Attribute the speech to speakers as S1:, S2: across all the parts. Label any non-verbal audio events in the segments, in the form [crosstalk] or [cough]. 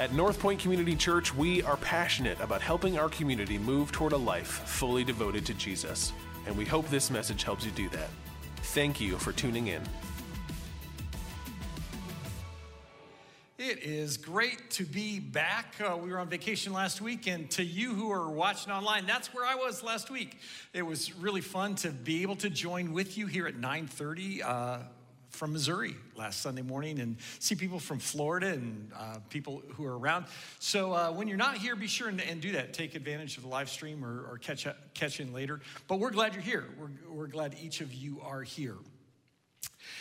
S1: At North Point Community Church, we are passionate about helping our community move toward a life fully devoted to Jesus, and we hope this message helps you do that. Thank you for tuning in.
S2: It is great to be back. Uh, we were on vacation last week, and to you who are watching online, that's where I was last week. It was really fun to be able to join with you here at 9:30 uh, from Missouri last Sunday morning, and see people from Florida and uh, people who are around. So uh, when you're not here, be sure and, and, do that. Take advantage of the live stream or, or catch catch in later. But we're glad you're here. We're, we're glad each of you are here.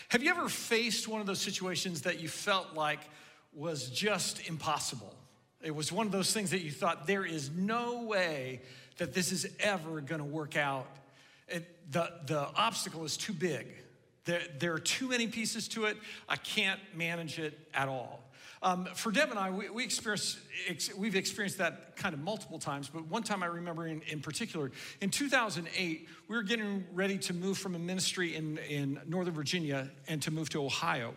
S2: Have you ever faced one of those situations that you felt like was just impossible. It was one of those things that you thought, there is no way that this is ever going to work out. It, the, the obstacle is too big. There, there are too many pieces to it. I can't manage it at all. Um, for Deb and I, we, we experience, ex, we've experienced that kind of multiple times, but one time I remember in, in particular, in 2008, we were getting ready to move from a ministry in, in Northern Virginia and to move to Ohio.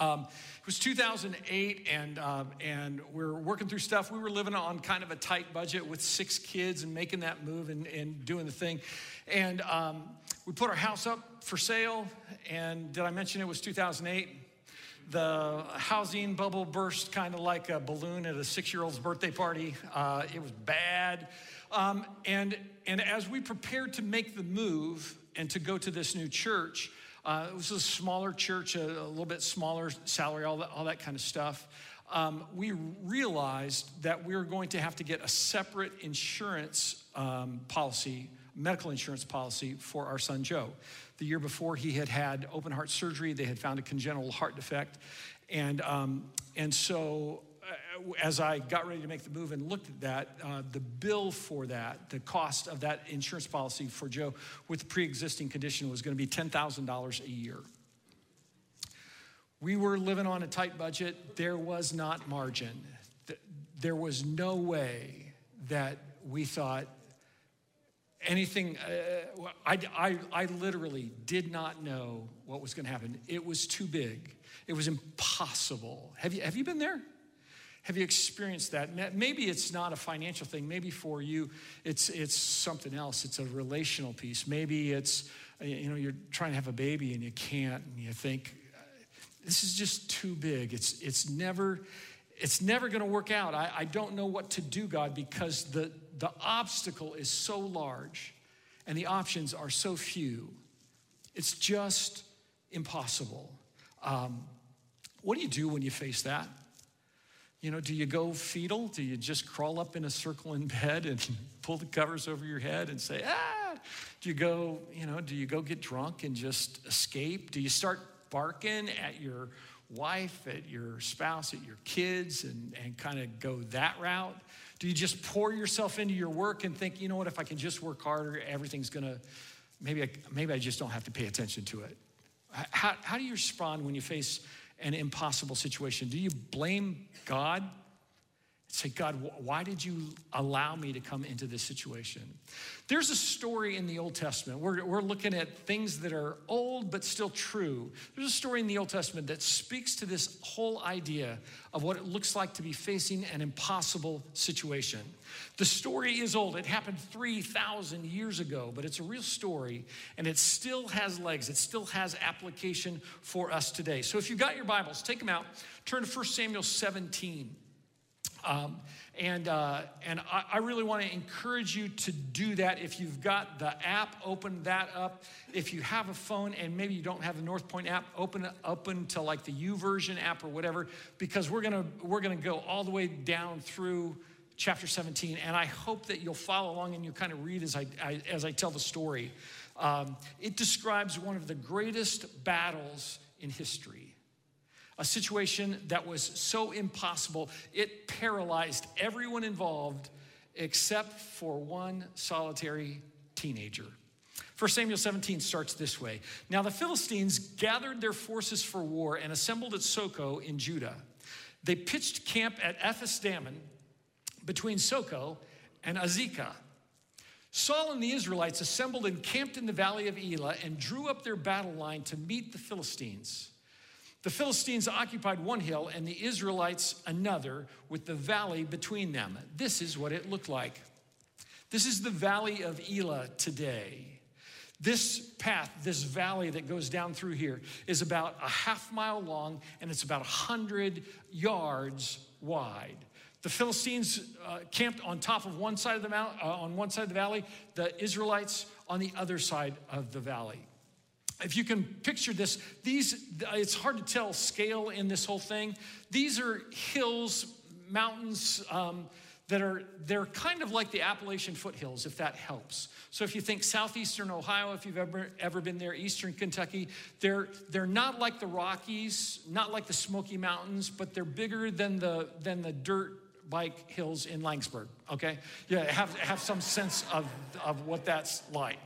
S2: Um, it was 2008, and, uh, and we are working through stuff. We were living on kind of a tight budget with six kids and making that move and, and doing the thing. And um, we put our house up for sale. And did I mention it was 2008? The housing bubble burst kind of like a balloon at a six year old's birthday party. Uh, it was bad. Um, and, and as we prepared to make the move and to go to this new church, uh, it was a smaller church, a, a, little bit smaller salary, all that, all that kind of stuff. Um, we realized that we were going to have to get a separate insurance um, policy, medical insurance policy for our son Joe. The year before, he had had open heart surgery. They had found a congenital heart defect. And, um, and so as I got ready to make the move and looked at that, uh, the bill for that, the cost of that insurance policy for Joe with pre existing condition was going to be $10,000 a year. We were living on a tight budget. There was not margin. There was no way that we thought anything. Uh, I, I, I literally did not know what was going to happen. It was too big, it was impossible. Have you, have you been there? Have you experienced that? Maybe it's not a financial thing. Maybe for you, it's, it's something else. It's a relational piece. Maybe it's, you know, you're trying to have a baby and you can't, and you think, this is just too big. It's, it's never, it's never going to work out. I, I don't know what to do, God, because the, the obstacle is so large and the options are so few. It's just impossible. Um, what do you do when you face that? You know, do you go fetal? Do you just crawl up in a circle in bed and [laughs] pull the covers over your head and say, ah? Do you go, you know, do you go get drunk and just escape? Do you start barking at your wife, at your spouse, at your kids and, and kind of go that route? Do you just pour yourself into your work and think, you know what, if I can just work harder, everything's gonna, maybe I, maybe I just don't have to pay attention to it? How, how do you respond when you face an impossible situation? Do you blame God? Say, God, why did you allow me to come into this situation? There's a story in the Old Testament. We're, we're looking at things that are old but still true. There's a story in the Old Testament that speaks to this whole idea of what it looks like to be facing an impossible situation. The story is old. It happened 3,000 years ago, but it's a real story and it still has legs. It still has application for us today. So if you've got your Bibles, take them out, turn to 1 Samuel 17. Um, and uh, and I, I, really want to encourage you to do that. If you've got the app, open that up. If you have a phone and maybe you don't have the North Point app, open it open to like the YouVersion app or whatever, because we're gonna we're gonna go all the way down through chapter 17, and I hope that you'll follow along and you kind of read as I, I as I tell the story. Um, it describes one of the greatest battles in history a situation that was so impossible, it paralyzed everyone involved except for one solitary teenager. 1 Samuel 17 starts this way Now the Philistines gathered their forces for war and assembled at Socoh in Judah. They pitched camp at Ephes Dammim between Socoh and Azekah. Saul and the Israelites assembled and camped in the valley of Elah and drew up their battle line to meet the Philistines. The Philistines occupied one hill and the Israelites another, with the valley between them. This is what it looked like. This is the valley of Elah today. This path, this valley that goes down through here, is about a half mile long and it's about 100 yards wide. The Philistines uh, camped on top of one side of the mount, uh, on one side of the valley, the Israelites on the other side of the valley if you can picture this, these, it's hard to tell scale in this whole thing. These are hills, mountains um, that are, they're kind of like the Appalachian foothills, if that helps. So if you think southeastern Ohio, if you've ever, ever been there, eastern Kentucky, they're, they're not like the Rockies, not like the Smoky Mountains, but they're bigger than the, than the dirt bike hills in Laingsburg, okay? Yeah, have, have some sense of, of what that's like.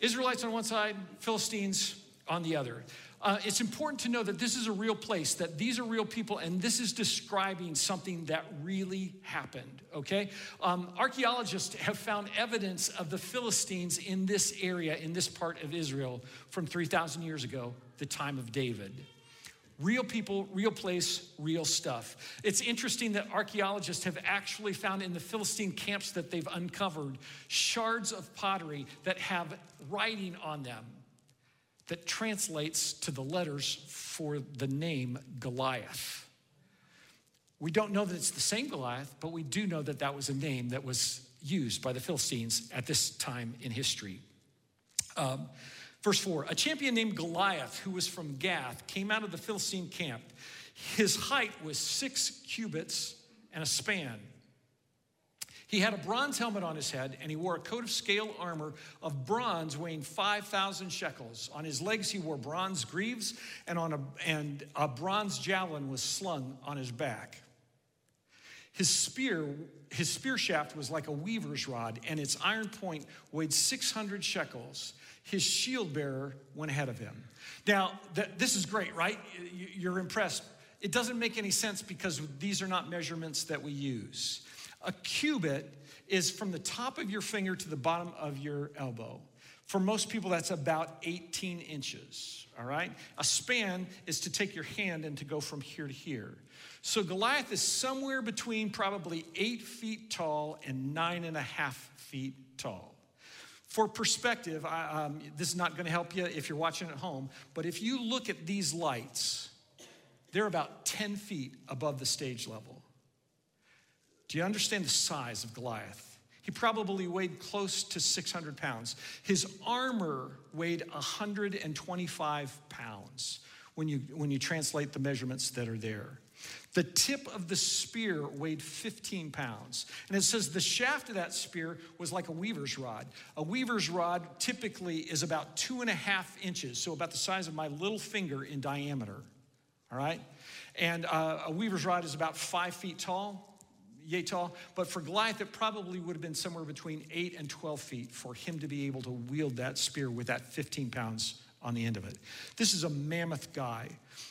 S2: Israelites on one side, Philistines on the other. Uh, it's important to know that this is a real place, that these are real people, and this is describing something that really happened, okay? Um, archaeologists have found evidence of the Philistines in this area, in this part of Israel, from 3,000 years ago, the time of David. Real people, real place, real stuff. It's interesting that archaeologists have actually found in the Philistine camps that they've uncovered shards of pottery that have writing on them that translates to the letters for the name Goliath. We don't know that it's the same Goliath, but we do know that that was a name that was used by the Philistines at this time in history. Um, Verse 4 A champion named Goliath, who was from Gath, came out of the Philistine camp. His height was six cubits and a span. He had a bronze helmet on his head, and he wore a coat of scale armor of bronze weighing 5,000 shekels. On his legs, he wore bronze greaves, and, on a, and a bronze javelin was slung on his back. His spear, his spear shaft was like a weaver's rod, and its iron point weighed 600 shekels his shield bearer went ahead of him. Now, th- this is great, right? You're impressed. It doesn't make any sense because these are not measurements that we use. A cubit is from the top of your finger to the bottom of your elbow. For most people, that's about 18 inches, all right? A span is to take your hand and to go from here to here. So Goliath is somewhere between probably eight feet tall and nine and a half feet tall. For perspective, I, um, this is not going to help you if you're watching at home, but if you look at these lights, they're about 10 feet above the stage level. Do you understand the size of Goliath? He probably weighed close to 600 pounds. His armor weighed 125 pounds when you, when you translate the measurements that are there. The tip of the spear weighed 15 pounds. And it says the shaft of that spear was like a weaver's rod. A weaver's rod typically is about two and a half inches, so about the size of my little finger in diameter. All right? And uh, a weaver's rod is about five feet tall, yay tall. But for Goliath, it probably would have been somewhere between eight and 12 feet for him to be able to wield that spear with that 15 pounds on the end of it. This is a mammoth guy.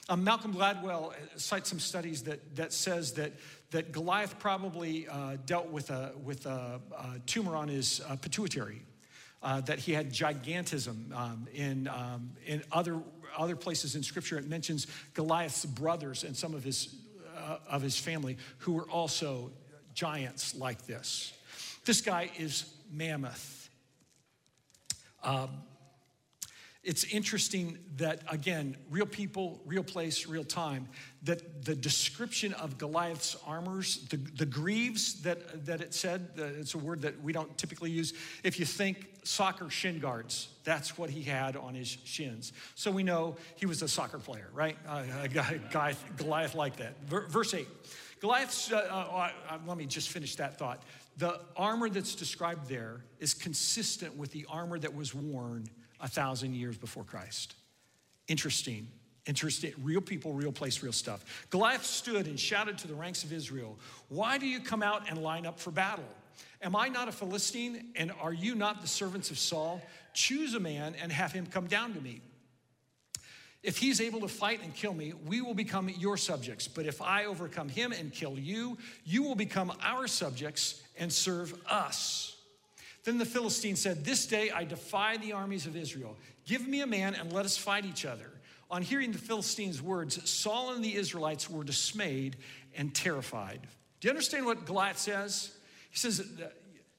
S2: Um, Malcolm Gladwell uh, cites some studies that, that says that, that Goliath probably uh, dealt with a, with a, a tumor on his uh, pituitary, uh, that he had gigantism. Um, in, um, in other, other places in Scripture, it mentions Goliath's brothers and some of his, uh, of his family who were also giants like this. This guy is mammoth. Um, it's interesting that, again, real people, real place, real time, that the description of Goliath's armors, the, the greaves that, that it said, it's a word that we don't typically use. If you think soccer shin guards, that's what he had on his shins. So we know he was a soccer player, right? Uh, a guy, guy, Goliath like that. Verse 8. Goliath's, uh, uh, uh, let me just finish that thought. The armor that's described there is consistent with the armor that was worn a thousand years before Christ. Interesting. Interesting. Real people, real place, real stuff. Goliath stood and shouted to the ranks of Israel, Why do you come out and line up for battle? Am I not a Philistine, and are you not the servants of Saul? Choose a man and have him come down to me. If he's able to fight and kill me, we will become your subjects. But if I overcome him and kill you, you will become our subjects and serve us. Then the Philistine said, This day I defy the armies of Israel. Give me a man and let us fight each other. On hearing the Philistines' words, Saul and the Israelites were dismayed and terrified. Do you understand what Goliath says? He says,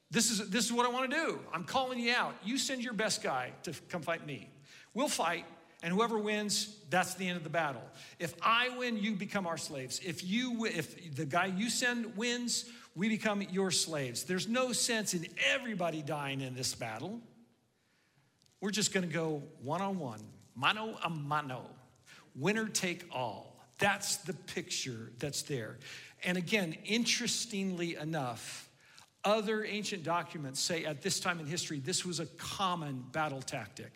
S2: this is, this is what I want to do. I'm calling you out. You send your best guy to come fight me. We'll fight, and whoever wins, that's the end of the battle. If I win, you become our slaves. If you if the guy you send wins, we become your slaves. There's no sense in everybody dying in this battle. We're just going to go one on one, mano a mano, winner take all. That's the picture that's there. And again, interestingly enough, other ancient documents say at this time in history, this was a common battle tactic.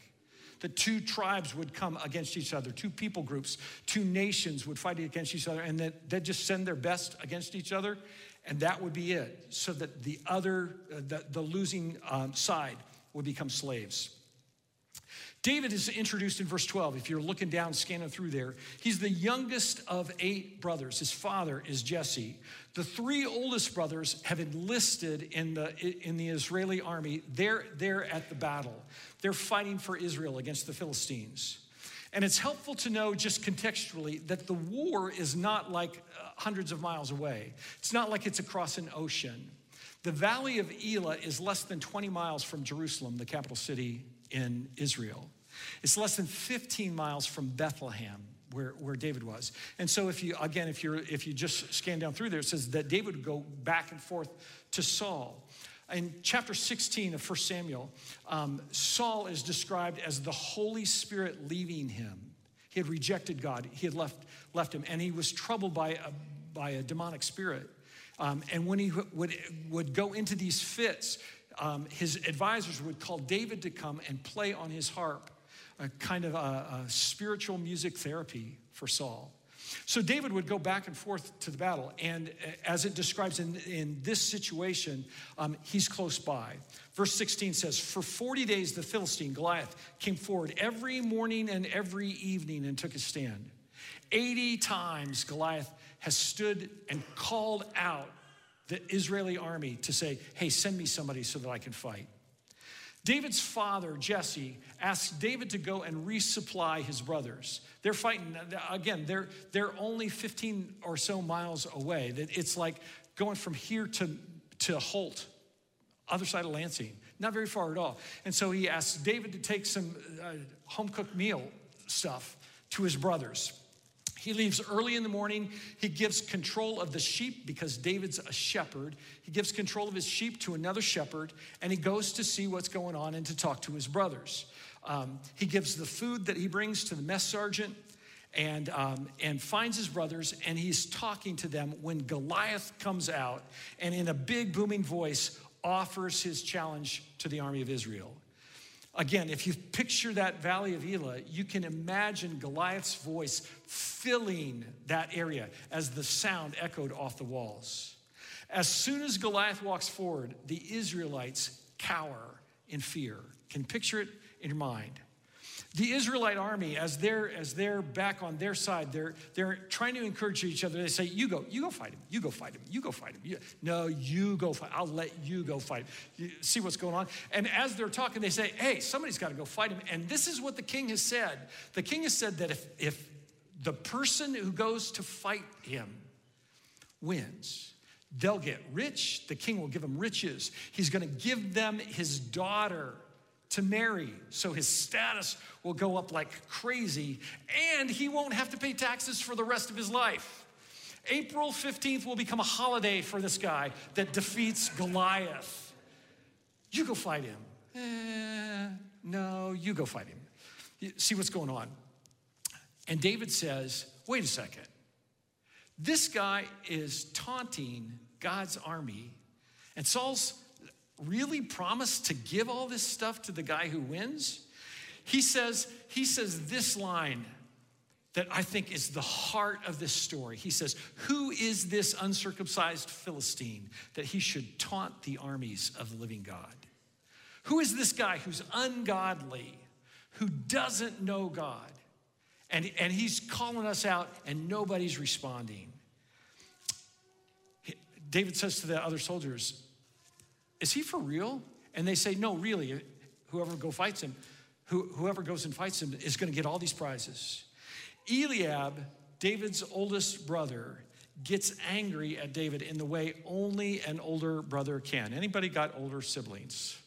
S2: The two tribes would come against each other, two people groups, two nations would fight against each other, and that they'd just send their best against each other, and that would be it, so that the other, uh, the, the, losing um, side would become slaves. David is introduced in verse 12. If you're looking down, scanning through there, he's the youngest of eight brothers. His father is Jesse. The three oldest brothers have enlisted in the, in the Israeli army. They're there at the battle. They're fighting for Israel against the Philistines. And it's helpful to know just contextually that the war is not like uh, hundreds of miles away. It's not like it's across an ocean. The valley of Elah is less than 20 miles from Jerusalem, the capital city in Israel. It's less than 15 miles from Bethlehem, where, where David was. And so if you, again, if you're if you just scan down through there, it says that David would go back and forth to Saul. In chapter 16 of 1 Samuel, um, Saul is described as the Holy Spirit leaving him. He had rejected God, he had left, left him, and he was troubled by a, by a demonic spirit. Um, and when he would, would go into these fits, um, his advisors would call David to come and play on his harp, a kind of a, a spiritual music therapy for Saul. So David would go back and forth to the battle, and as it describes in, in this situation, um, he's close by. Verse 16 says, For 40 days the Philistine, Goliath, came forward every morning and every evening and took his stand. 80 times Goliath has stood and called out the Israeli army to say, Hey, send me somebody so that I can fight. David's father, Jesse, asked David to go and resupply his brothers. They're fighting, again, they're, they're only 15 or so miles away. It's like going from here to, to Holt, other side of Lansing, not very far at all. And so he asked David to take some uh, home cooked meal stuff to his brothers. He leaves early in the morning. He gives control of the sheep because David's a shepherd. He gives control of his sheep to another shepherd, and he goes to see what's going on and to talk to his brothers. Um, he gives the food that he brings to the mess sergeant and, um, and finds his brothers, and he's talking to them when Goliath comes out and, in a big booming voice, offers his challenge to the army of Israel. Again, if you picture that valley of Elah, you can imagine Goliath's voice filling that area as the sound echoed off the walls. As soon as Goliath walks forward, the Israelites cower in fear. Can picture it in your mind. The Israelite army, as they're, as they're back on their side, they're, they're trying to encourage each other. They say, You go, you go fight him, you go fight him, you go fight him. You, no, you go fight. I'll let you go fight. You see what's going on? And as they're talking, they say, Hey, somebody's got to go fight him. And this is what the king has said. The king has said that if, if the person who goes to fight him wins, they'll get rich. The king will give them riches. He's going to give them his daughter to marry. So his status will go up like crazy, and he won't have to pay taxes for the rest of his life. April 15th will become a holiday for this guy that defeats Goliath. You go fight him. Eh, no, you go fight him. See what's going on. And David says, wait a second. This guy is taunting God's army. And Saul's really promise to give all this stuff to the guy who wins? He says, he says this line that I think is the heart of this story. He says, Who is this uncircumcised Philistine that he should taunt the armies of the living God? Who is this guy who's ungodly, who doesn't know God? And, and he's calling us out, and nobody's responding. David says to the other soldiers, is he for real? And they say, No, really. Whoever go fights him, who, whoever goes and fights him is going to get all these prizes. Eliab, David's oldest brother, gets angry at David in the way only an older brother can. Anybody got older siblings?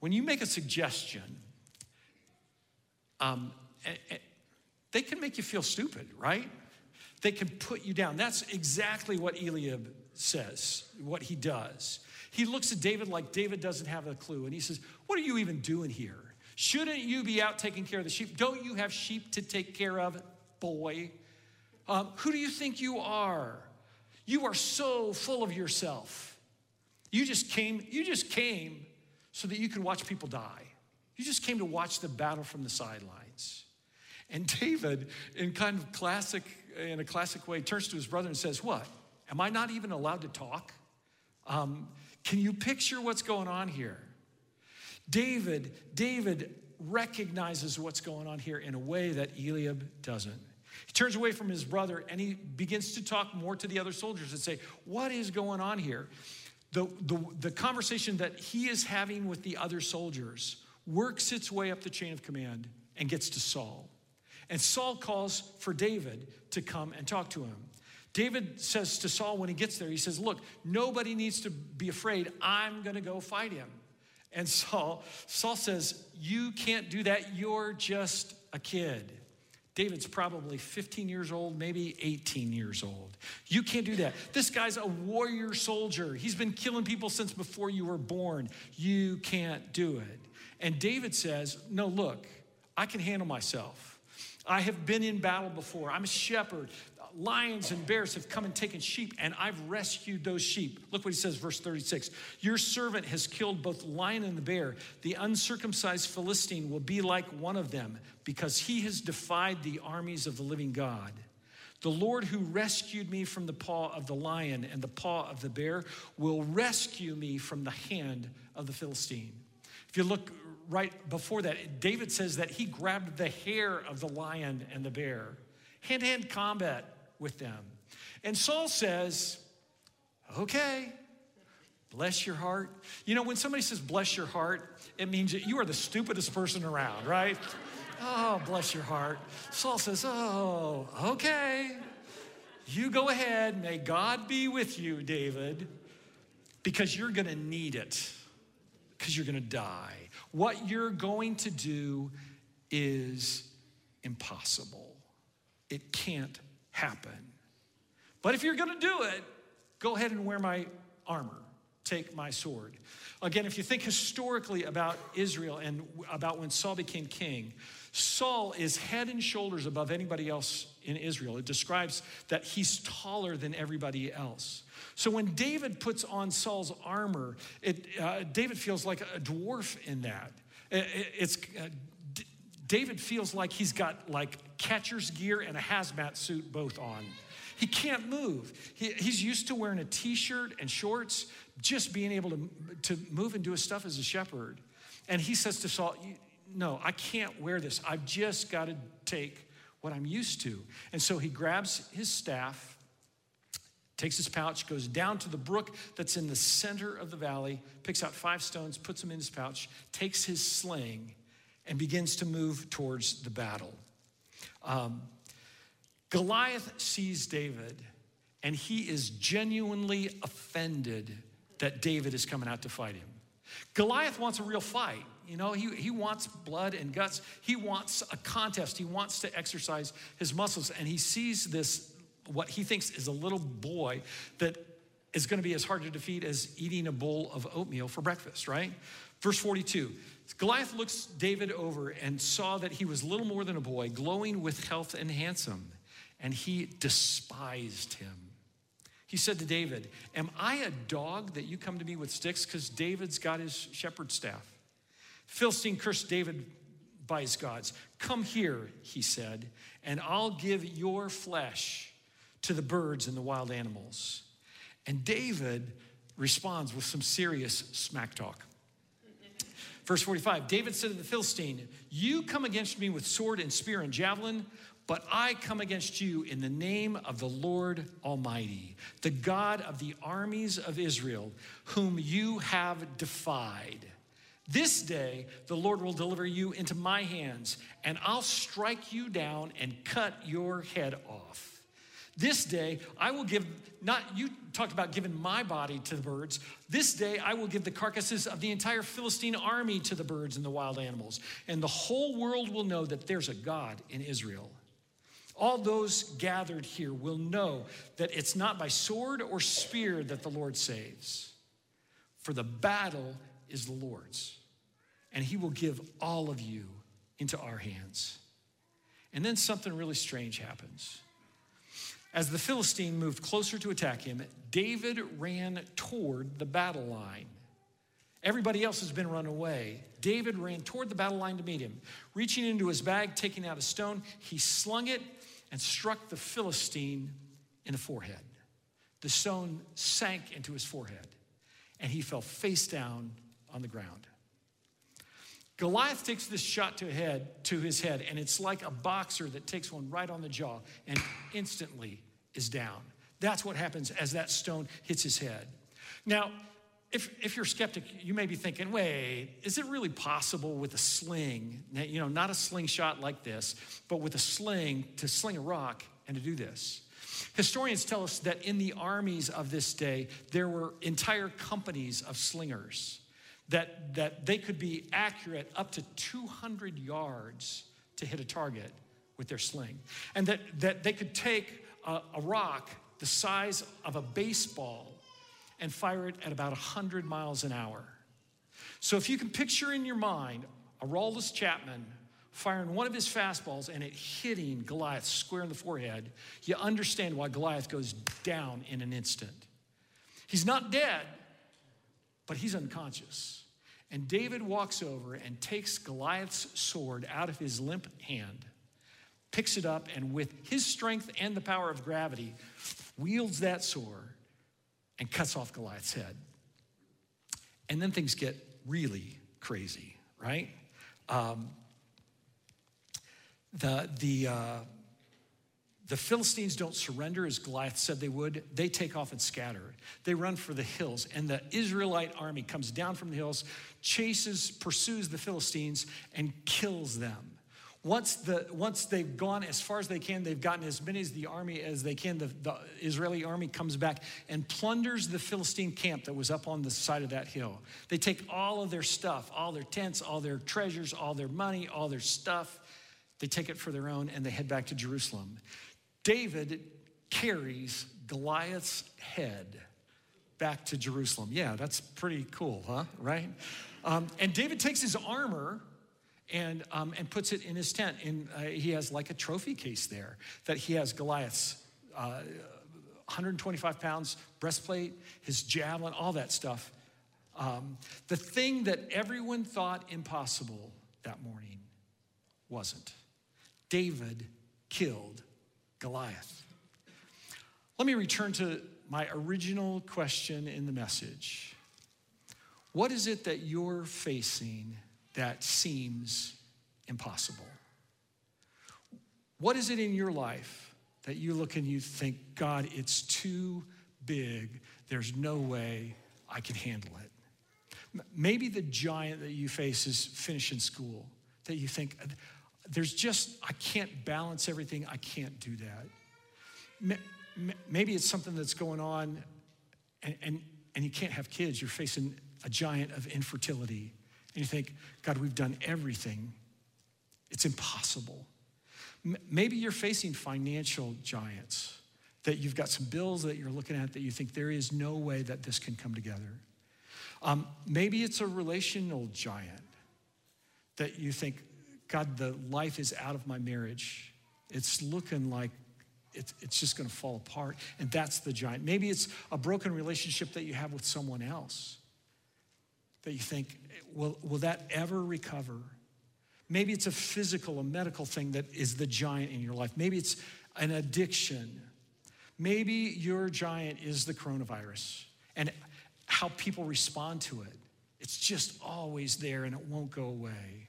S2: When you make a suggestion, um, they can make you feel stupid, right? They can put you down. That's exactly what Eliab says, what he does. He looks at David like David doesn't have a clue, and he says, What are you even doing here? Shouldn't you be out taking care of the sheep? Don't you have sheep to take care of, boy? Um, who do you think you are? You are so full of yourself. You just came, you just came so that you could watch people die. You just came to watch the battle from the sidelines. And David, in kind of classic, in a classic way, turns to his brother and says, What? Am I not even allowed to talk? Um, can you picture what's going on here? David, David recognizes what's going on here in a way that Eliab doesn't. He turns away from his brother and he begins to talk more to the other soldiers and say, What is going on here? The, the, the conversation that he is having with the other soldiers works its way up the chain of command and gets to Saul. And Saul calls for David to come and talk to him. David says to Saul when he gets there, he says, Look, nobody needs to be afraid. I'm going to go fight him. And Saul, Saul says, You can't do that. You're just a kid. David's probably 15 years old, maybe 18 years old. You can't do that. This guy's a warrior soldier. He's been killing people since before you were born. You can't do it. And David says, No, look, I can handle myself. I have been in battle before. I'm a shepherd lions and bears have come and taken sheep, and I've rescued those sheep. Look what he says, verse 36. Your servant has killed both lion and the bear. The uncircumcised Philistine will be like one of them, because he has defied the armies of the living God. The Lord who rescued me from the paw of the lion and the paw of the bear will rescue me from the hand of the Philistine. If you look right before that, David says that he grabbed the hair of the lion and the bear. Hand to hand combat with them. And Saul says, Okay, bless your heart. You know, when somebody says bless your heart, it means that you are the stupidest person around, right? [laughs] oh, bless your heart. Saul says, Oh, okay. You go ahead. May God be with you, David, because you're going to need it, because you're going to die. What you're going to do is impossible. It can't happen. But if you're going to do it, go ahead and wear my armor, take my sword. Again, if you think historically about Israel and about when Saul became king, Saul is head and shoulders above anybody else in Israel. It describes that he's taller than everybody else. So when David puts on Saul's armor, it, uh, David feels like a dwarf in that. It, it's uh, David feels like he's got like catcher's gear and a hazmat suit both on. He can't move. He, he's used to wearing a t shirt and shorts, just being able to, to move and do his stuff as a shepherd. And he says to Saul, No, I can't wear this. I've just got to take what I'm used to. And so he grabs his staff, takes his pouch, goes down to the brook that's in the center of the valley, picks out five stones, puts them in his pouch, takes his sling, and begins to move towards the battle. Um, Goliath sees David, and he is genuinely offended that David is coming out to fight him. Goliath wants a real fight. You know, he, he wants blood and guts. He wants a contest. He wants to exercise his muscles. And he sees this, what he thinks is a little boy that is going to be as hard to defeat as eating a bowl of oatmeal for breakfast, right? Verse 42 Goliath looks David over and saw that he was little more than a boy, glowing with health and handsome, and he despised him. He said to David, Am I a dog that you come to me with sticks? Because David's got his shepherd's staff. Philistine cursed David by his gods. Come here, he said, and I'll give your flesh to the birds and the wild animals. And David responds with some serious smack talk. Verse 45 David said to the Philistine, You come against me with sword and spear and javelin, but I come against you in the name of the Lord Almighty, the God of the armies of Israel, whom you have defied. This day the Lord will deliver you into my hands, and I'll strike you down and cut your head off. This day I will give, not you talked about giving my body to the birds. This day I will give the carcasses of the entire Philistine army to the birds and the wild animals, and the whole world will know that there's a God in Israel. All those gathered here will know that it's not by sword or spear that the Lord saves, for the battle is the Lord's, and he will give all of you into our hands. And then something really strange happens. As the Philistine moved closer to attack him, David ran toward the battle line. Everybody else has been run away. David ran toward the battle line to meet him. Reaching into his bag, taking out a stone, he slung it and struck the Philistine in the forehead. The stone sank into his forehead, and he fell face down on the ground. Goliath takes this shot to, head, to his head, and it's like a boxer that takes one right on the jaw and instantly is down. That's what happens as that stone hits his head. Now, if, if you're skeptic, you may be thinking, wait, is it really possible with a sling, you know, not a slingshot like this, but with a sling to sling a rock and to do this? Historians tell us that in the armies of this day, there were entire companies of slingers that, that they could be accurate up to 200 yards to hit a target with their sling. And that, that they could take a, a rock the size of a baseball and fire it at about 100 miles an hour. So if you can picture in your mind a Aroldis Chapman firing one of his fastballs and it hitting Goliath square in the forehead, you understand why Goliath goes down in an instant. He's not dead, but he's unconscious. And David walks over and takes Goliath's sword out of his limp hand, picks it up, and with his strength and the power of gravity, wields that sword and cuts off Goliath's head. And then things get really crazy, right? Um, the, the, uh, the Philistines don't surrender as Goliath said they would. They take off and scatter. They run for the hills, and the Israelite army comes down from the hills, chases, pursues the Philistines, and kills them. Once, the, once they've gone as far as they can, they've gotten as many as the army as they can. The, the Israeli army comes back and plunders the Philistine camp that was up on the side of that hill. They take all of their stuff, all their tents, all their treasures, all their money, all their stuff. They take it for their own and they head back to Jerusalem. David carries Goliath's head back to Jerusalem. Yeah, that's pretty cool, huh? Right? Um, and David takes his armor and, um, and puts it in his tent. And uh, he has like a trophy case there that he has Goliath's uh, 125 pounds breastplate, his javelin, all that stuff. Um, the thing that everyone thought impossible that morning wasn't. David killed Goliath. Let me return to my original question in the message. What is it that you're facing that seems impossible? What is it in your life that you look and you think, God, it's too big. There's no way I can handle it. Maybe the giant that you face is finishing school, that you think, there's just, I can't balance everything. I can't do that. Maybe it's something that's going on and, and, and you can't have kids. You're facing a giant of infertility. And you think, God, we've done everything. It's impossible. Maybe you're facing financial giants, that you've got some bills that you're looking at that you think there is no way that this can come together. Um, maybe it's a relational giant that you think, God, the life is out of my marriage. It's looking like it's, just going to fall apart. And that's the giant. Maybe it's a broken relationship that you have with someone else that you think, will, will that ever recover? Maybe it's a physical, a medical thing that is the giant in your life. Maybe it's an addiction. Maybe your giant is the coronavirus and how people respond to it. It's just always there and it won't go away.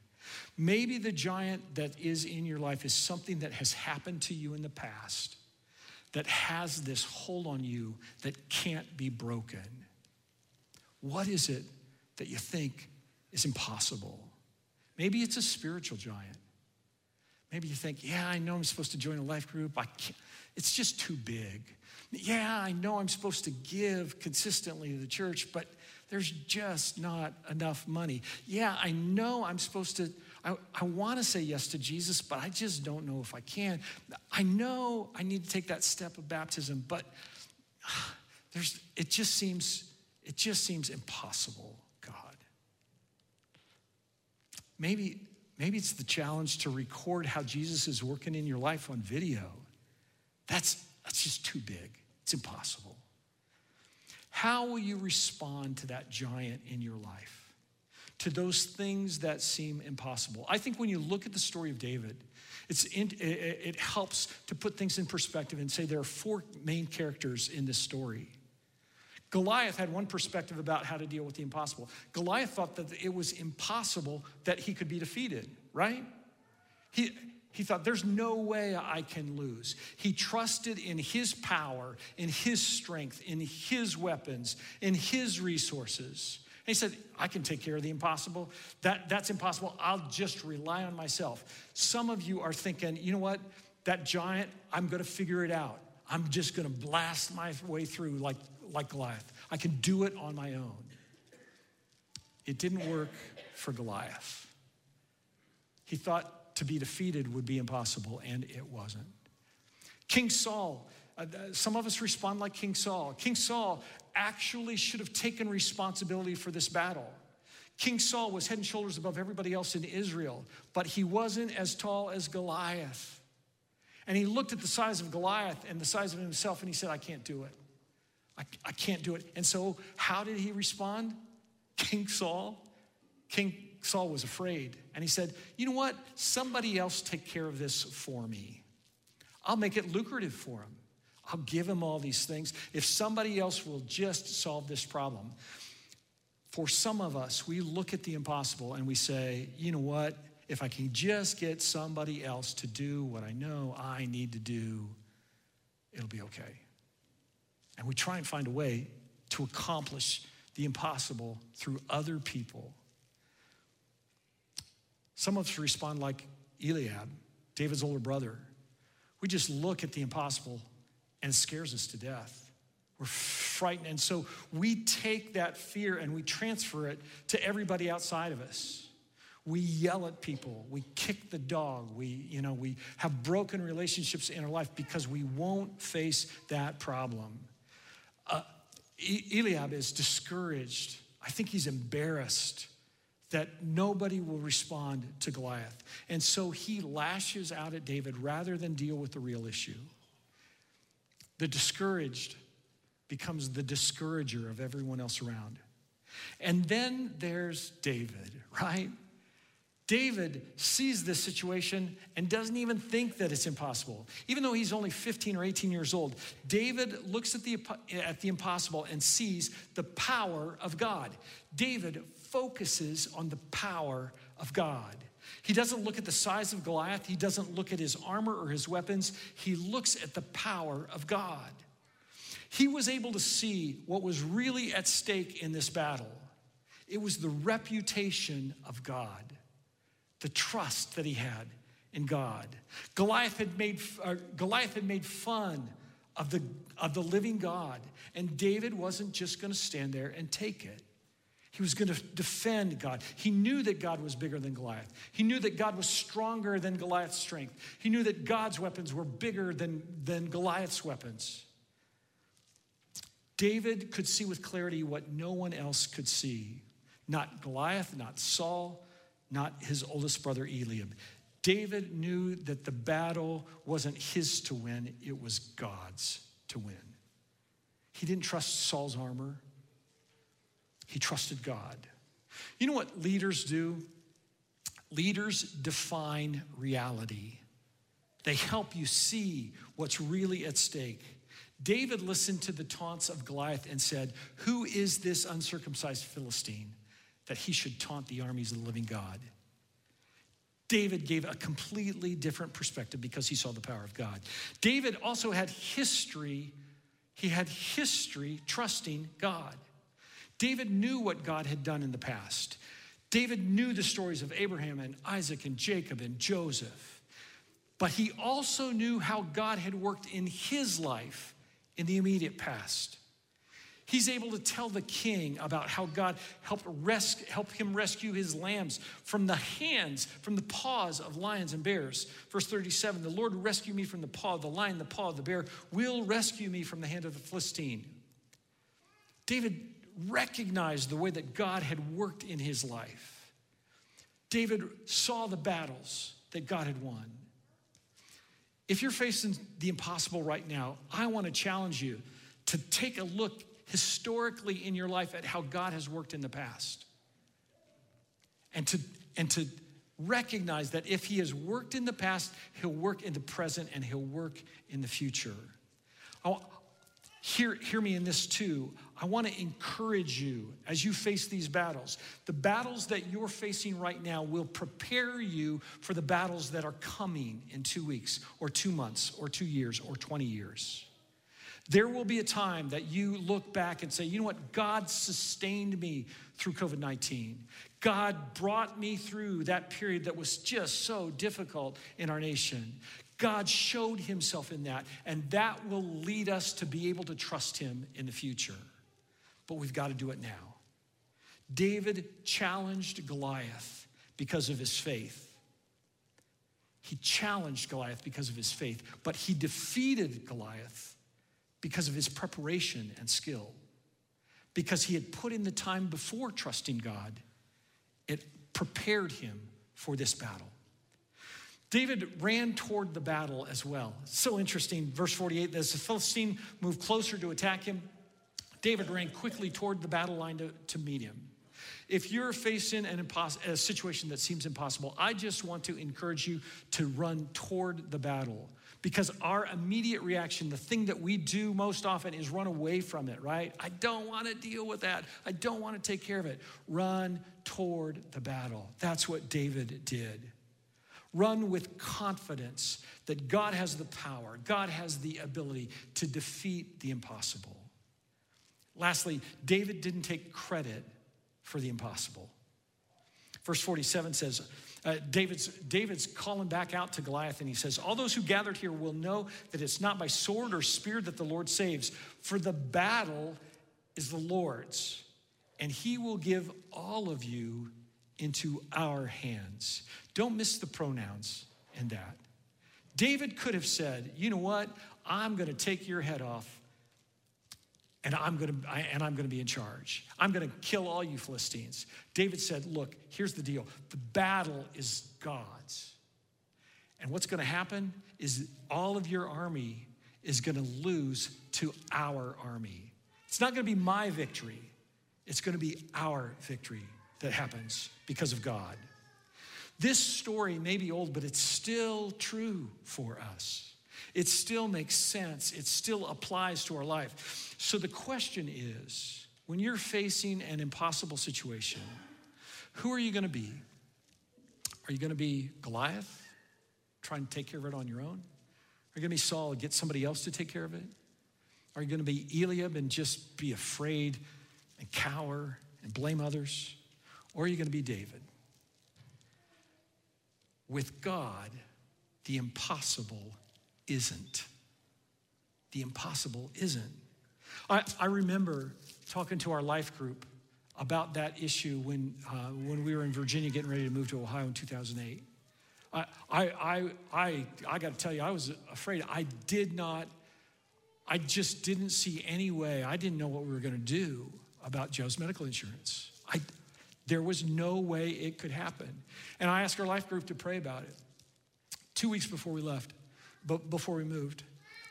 S2: Maybe the giant that is in your life is something that has happened to you in the past that has this hold on you that can't be broken. What is it that you think is impossible. Maybe it's a spiritual giant. Maybe you think, yeah, I know I'm supposed to join a life group. I can't, it's just too big. Yeah, I know I'm supposed to give consistently to the church, but there's just not enough money. Yeah, I know I'm supposed to, I, I want to say yes to Jesus, but I just don't know if I can. I know I need to take that step of baptism, but [sighs] there's, it just seems, it just seems impossible, God. Maybe, maybe it's the challenge to record how Jesus is working in your life on video. That's, that's just too big. It's impossible. How will you respond to that giant in your life? To those things that seem impossible? I think when you look at the story of David, in, it, it helps to put things in perspective and say there are four main characters in this story. Goliath had one perspective about how to deal with the impossible. Goliath thought that it was impossible that he could be defeated, right? He, he thought, there's no way I can lose. He trusted in his power, in his strength, in his weapons, in his resources. And he said, I can take care of the impossible. That, that's impossible. I'll just rely on myself. Some of you are thinking, you know what? That giant, I'm going to figure it out. I'm just going to blast my way through like like Goliath. I can do it on my own. It didn't work for Goliath. He thought to be defeated would be impossible, and it wasn't. King Saul, uh, some of us respond like King Saul. King Saul actually should have taken responsibility for this battle. King Saul was head and shoulders above everybody else in Israel, but he wasn't as tall as Goliath. And he looked at the size of Goliath and the size of himself, and he said, I can't do it. I, I can't do it. And so, how did he respond? King Saul? King Saul was afraid. And he said, You know what? Somebody else take care of this for me. I'll make it lucrative for him. I'll give him all these things. If somebody else will just solve this problem. For some of us, we look at the impossible and we say, You know what? If I can just get somebody else to do what I know I need to do, it'll be okay. And we try and find a way to accomplish the impossible through other people. Some of us respond like Eliab, David's older brother. We just look at the impossible and it scares us to death. We're frightened. And so we take that fear and we transfer it to everybody outside of us. We yell at people, we kick the dog, we, you know, we have broken relationships in our life because we won't face that problem. Uh, Eliab is discouraged. I think he's embarrassed that nobody will respond to Goliath. And so he lashes out at David rather than deal with the real issue. The discouraged becomes the discourager of everyone else around. And then there's David, [laughs] right? David sees this situation and doesn't even think that it's impossible. Even though he's only 15 or 18 years old, David looks at the, at the impossible and sees the power of God. David focuses on the power of God. He doesn't look at the size of Goliath, he doesn't look at his armor or his weapons, he looks at the power of God. He was able to see what was really at stake in this battle. It was the reputation of God the trust that he had in God. Goliath had made, uh, Goliath had made fun of the, of the living God, and David wasn't just going to stand there and take it. He was going to defend God. He knew that God was bigger than Goliath. He knew that God was stronger than Goliath's strength. He knew that God's weapons were bigger than, than Goliath's weapons. David could see with clarity what no one else could see. Not Goliath, not Saul, not his oldest brother Eliab. David knew that the battle wasn't his to win, it was God's to win. He didn't trust Saul's armor, he trusted God. You know what leaders do? Leaders define reality. They help you see what's really at stake. David listened to the taunts of Goliath and said, Who is this uncircumcised Philistine? that he should taunt the armies of the living God. David gave a completely different perspective because he saw the power of God. David also had history, he had history trusting God. David knew what God had done in the past. David knew the stories of Abraham and Isaac and Jacob and Joseph, but he also knew how God had worked in his life in the immediate past. He's able to tell the king about how God helped res- help him rescue his lambs from the hands, from the paws of lions and bears. Verse 37 The Lord rescue me from the paw of the lion, the paw of the bear, will rescue me from the hand of the Philistine. David recognized the way that God had worked in his life. David saw the battles that God had won. If you're facing the impossible right now, I want to challenge you to take a look historically in your life at how God has worked in the past. And to, and to recognize that if He has worked in the past, He'll work in the present and He'll work in the future. Hear, hear me in this too. I want to encourage you as you face these battles. The battles that you're facing right now will prepare you for the battles that are coming in two weeks, or two months, or two years, or 20 years. There will be a time that you look back and say, you know what? God sustained me through COVID 19. God brought me through that period that was just so difficult in our nation. God showed himself in that, and that will lead us to be able to trust him in the future. But we've got to do it now. David challenged Goliath because of his faith. He challenged Goliath because of his faith, but he defeated Goliath because of his preparation and skill. Because he had put in the time before trusting God, it prepared him for this battle. David ran toward the battle as well. So interesting. Verse 48 as the Philistine moved closer to attack him, David ran quickly toward the battle line to, to meet him. If you're facing an impos- a situation that seems impossible, I just want to encourage you to run toward the battle because our immediate reaction, the thing that we do most often is run away from it, right? I don't want to deal with that. I don't want to take care of it. Run toward the battle. That's what David did. Run with confidence that God has the power, God has the ability to defeat the impossible. Lastly, David didn't take credit for the impossible. Verse 47 says, uh, David's, David's calling back out to Goliath and he says, All those who gathered here will know that it's not by sword or spear that the Lord saves, for the battle is the Lord's, and he will give all of you into our hands. Don't miss the pronouns in that. David could have said, You know what? I'm going to take your head off and I'm going to and I'm going to be in charge. I'm going to kill all you Philistines. David said, "Look, here's the deal. The battle is God's. And what's going to happen is all of your army is going to lose to our army. It's not going to be my victory. It's going to be our victory that happens because of God." This story may be old, but it's still true for us. It still makes sense. It still applies to our life. So the question is when you're facing an impossible situation, who are you going to be? Are you going to be Goliath, trying to take care of it on your own? Are you going to be Saul get somebody else to take care of it? Are you going to be Eliab and just be afraid and cower and blame others? Or are you going to be David? With God, the impossible isn't. The impossible isn't. I, I remember talking to our life group about that issue when, uh, when we were in Virginia getting ready to move to Ohio in 2008. I, I, I, I, I got to tell you, I was afraid. I did not, I just didn't see any way. I didn't know what we were going to do about Joe's medical insurance. I, there was no way it could happen. And I asked our life group to pray about it two weeks before we left but before we moved.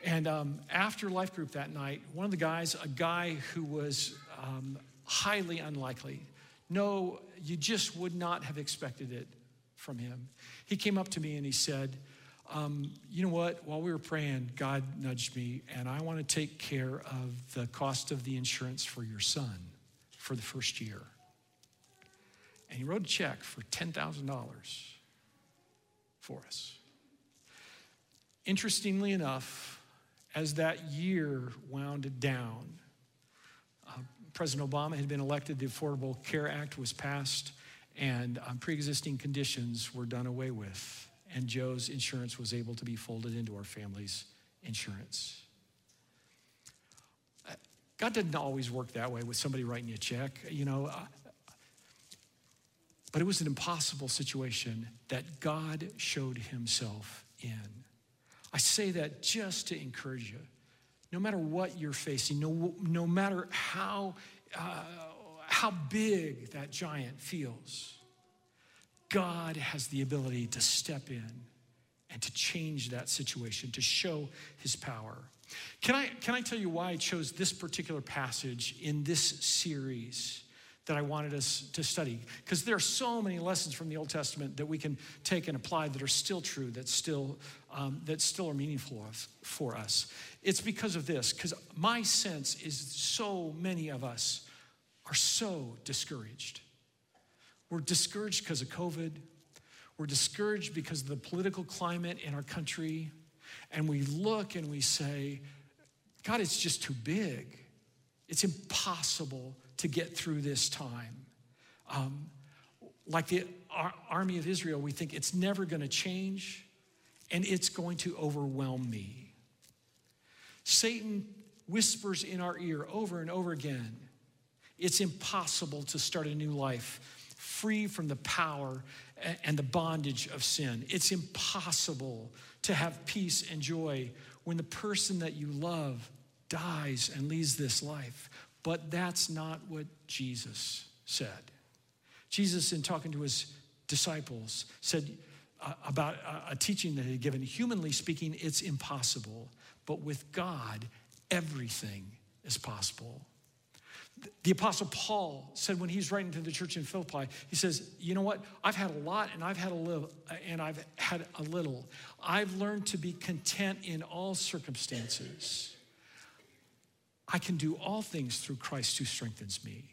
S2: And um, after life group that night, one of the guys, a guy who was um, highly unlikely, no, you just would not have expected it from him. He came up to me and he said, um, You know what? While we were praying, God nudged me, and I want to take care of the cost of the insurance for your son for the first year. And he wrote a check for $10,000 for us. Interestingly enough, as that year wound down, uh, President Obama had been elected, the Affordable Care Act was passed, and um, pre existing conditions were done away with, and Joe's insurance was able to be folded into our family's insurance. Uh, God didn't always work that way with somebody writing you a check, you know. But it was an impossible situation that God showed himself in. I say that just to encourage you. No matter what you're facing, no, no matter how, uh, how big that giant feels, God has the ability to step in and to change that situation, to show his power. Can I, can I tell you why I chose this particular passage in this series? That I wanted us to study. Because there are so many lessons from the Old Testament that we can take and apply that are still true, that still, um, that still are meaningful for us. It's because of this, because my sense is so many of us are so discouraged. We're discouraged because of COVID. We're discouraged because of the political climate in our country. And we look and we say, God, it's just too big. It's impossible to get through this time. Um, like the ar- army of Israel, we think it's never going to change and it's going to overwhelm me. Satan whispers in our ear over and over again it's impossible to start a new life free from the power and the bondage of sin. It's impossible to have peace and joy when the person that you love dies and leaves this life. But that's not what Jesus said. Jesus, in talking to his disciples, said uh, about a, a teaching that he had given, humanly speaking, it's impossible. But with God, everything is possible. The Apostle Paul said when he's writing to the church in Philippi, he says, You know what? I've had a lot and I've had a little, and I've had a little. I've learned to be content in all circumstances. I can do all things through Christ who strengthens me.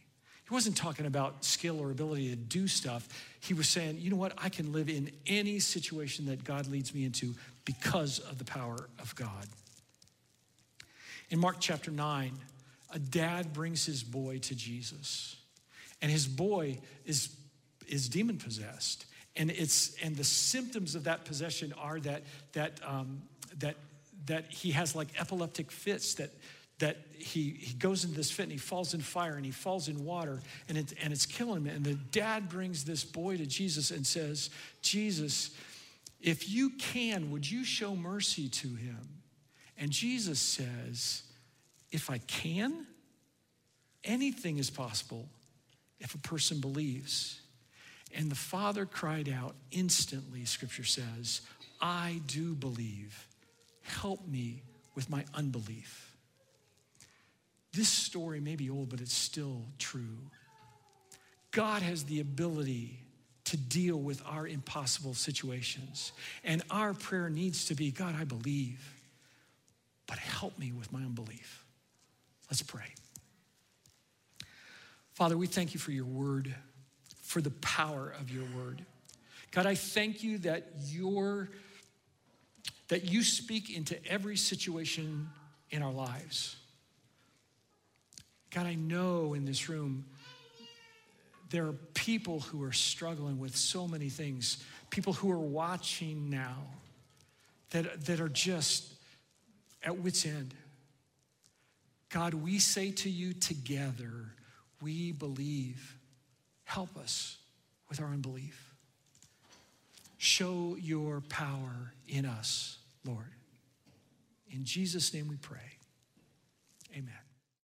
S2: He wasn't talking about skill or ability to do stuff. He was saying, you know what? I can live in any situation that God leads me into because of the power of God. In Mark chapter 9, a dad brings his boy to Jesus, and his boy is, is demon possessed. And, it's, and the symptoms of that possession are that, that, um, that, that he has like epileptic fits that that he, he goes into this fit and he falls in fire and he falls in water and, it, and it's killing him. And the dad brings this boy to Jesus and says, Jesus, if you can, would you show mercy to him? And Jesus says, If I can, anything is possible if a person believes. And the father cried out instantly, scripture says, I do believe. Help me with my unbelief. This story may be old, but it's still true. God has the ability to deal with our impossible situations. And our prayer needs to be God, I believe, but help me with my unbelief. Let's pray. Father, we thank you for your word, for the power of your word. God, I thank you that your that you speak into every situation in our lives. God, I know in this room there are people who are struggling with so many things, people who are watching now that, that are just at wits' end. God, we say to you together, we believe. Help us with our unbelief. Show your power in us, Lord. In Jesus' name we pray. Amen.